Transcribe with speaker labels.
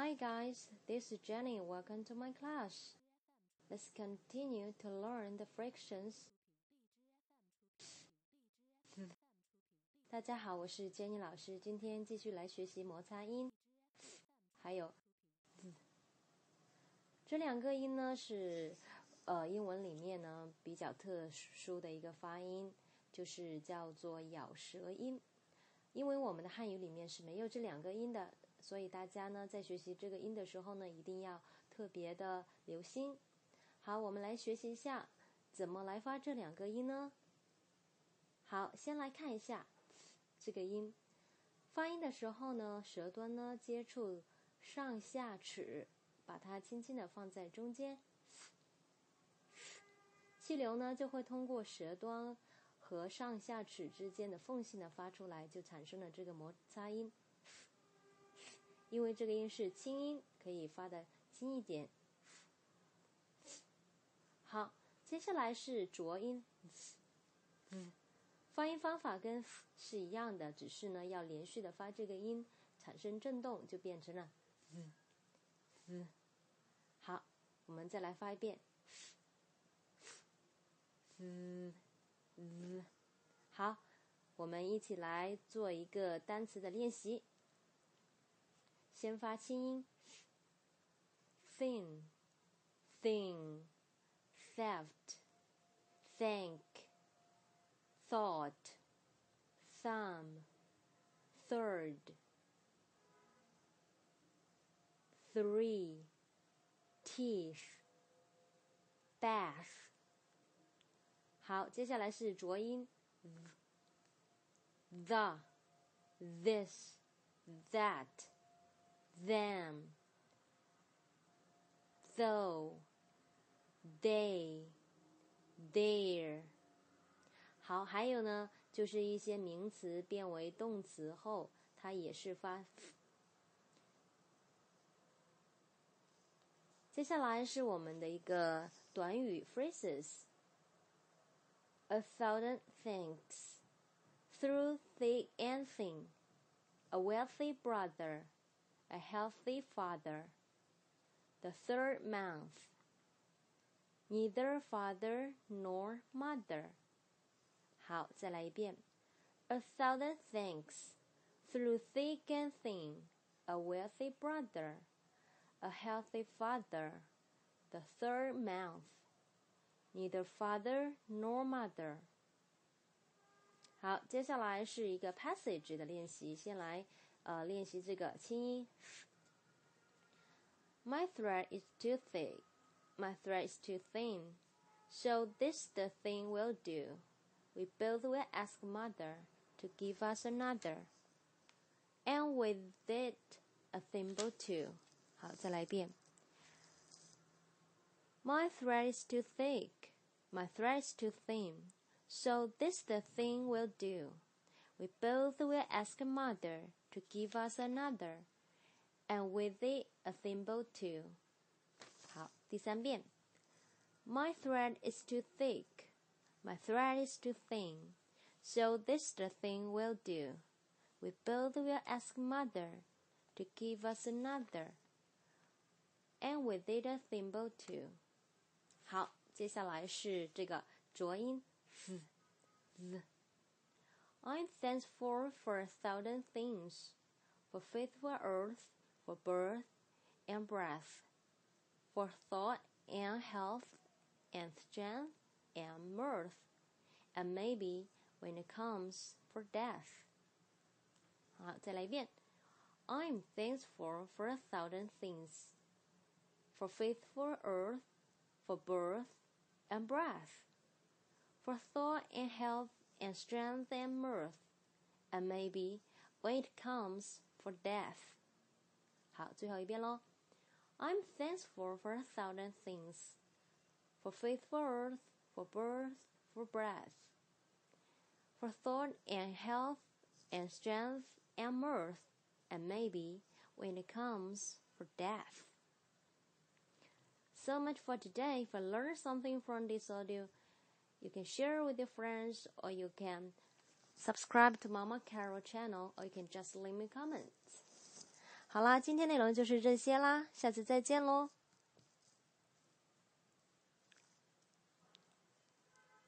Speaker 1: Hi guys, this is Jenny. Welcome to my class. Let's continue to learn the frictions. 大家好，我是 Jenny 老师，今天继续来学习摩擦音，还有这两个音呢是呃英文里面呢比较特殊的一个发音，就是叫做咬舌音。因为我们的汉语里面是没有这两个音的，所以大家呢在学习这个音的时候呢，一定要特别的留心。好，我们来学习一下怎么来发这两个音呢？好，先来看一下这个音，发音的时候呢，舌端呢接触上下齿。把它轻轻的放在中间，气流呢就会通过舌端和上下齿之间的缝隙呢发出来，就产生了这个摩擦音。因为这个音是轻音，可以发的轻一点。好，接下来是浊音，发音方法跟是一样的，只是呢要连续的发这个音，产生震动，就变成了。好，我们再来发一遍。好，我们一起来做一个单词的练习。先发轻音，thin，theft，thing，thought，thumb，third，three。teeth, bath。好，接下来是浊音，the, this, that, them, though, they, their。好，还有呢，就是一些名词变为动词后，它也是发。接下来是我们的一个短语 phrases。A thousand thanks, through thick and thin, a wealthy brother, a healthy father. The third month, neither father nor mother. 好，再来一遍。A thousand thanks, through thick and thin, a wealthy brother a healthy father, the third month, neither father nor mother。好，接下来是一个 passage 的练习，先来 呃练习这个轻音。My thread is too thick, my thread is too thin, so this the thing will do. We both will ask mother to give us another, and with it a thimble too. 好，再来一遍。My thread is too thick, my thread is too thin, so this the thing will do. We both will ask mother to give us another, and with it a thimble too. 好，第三遍。My thread is too thick, my thread is too thin, so this the thing will do. We both will ask mother to give us another and with it a thimble too。好，接下来是这个浊音 z z。 I'm thankful for a thousand things, for faithful earth, for birth and breath, for thought and health, and strength and mirth, and maybe when it comes for death. 好，再来一遍。I'm thankful for a thousand things for faithful earth, for birth and breath, for thought and health and strength and mirth, and maybe when it comes for death. 好，最后一遍喽。I'm thankful for a thousand things, for faithful earth, for birth, for breath, for thought and health and strength and mirth, and maybe when it comes for death. So much for today. If you learned something from this audio, you can share with your friends or you can subscribe to Mama Carol channel or you can just leave me comments. 好啦，今天内容就是这些啦，下次再见喽。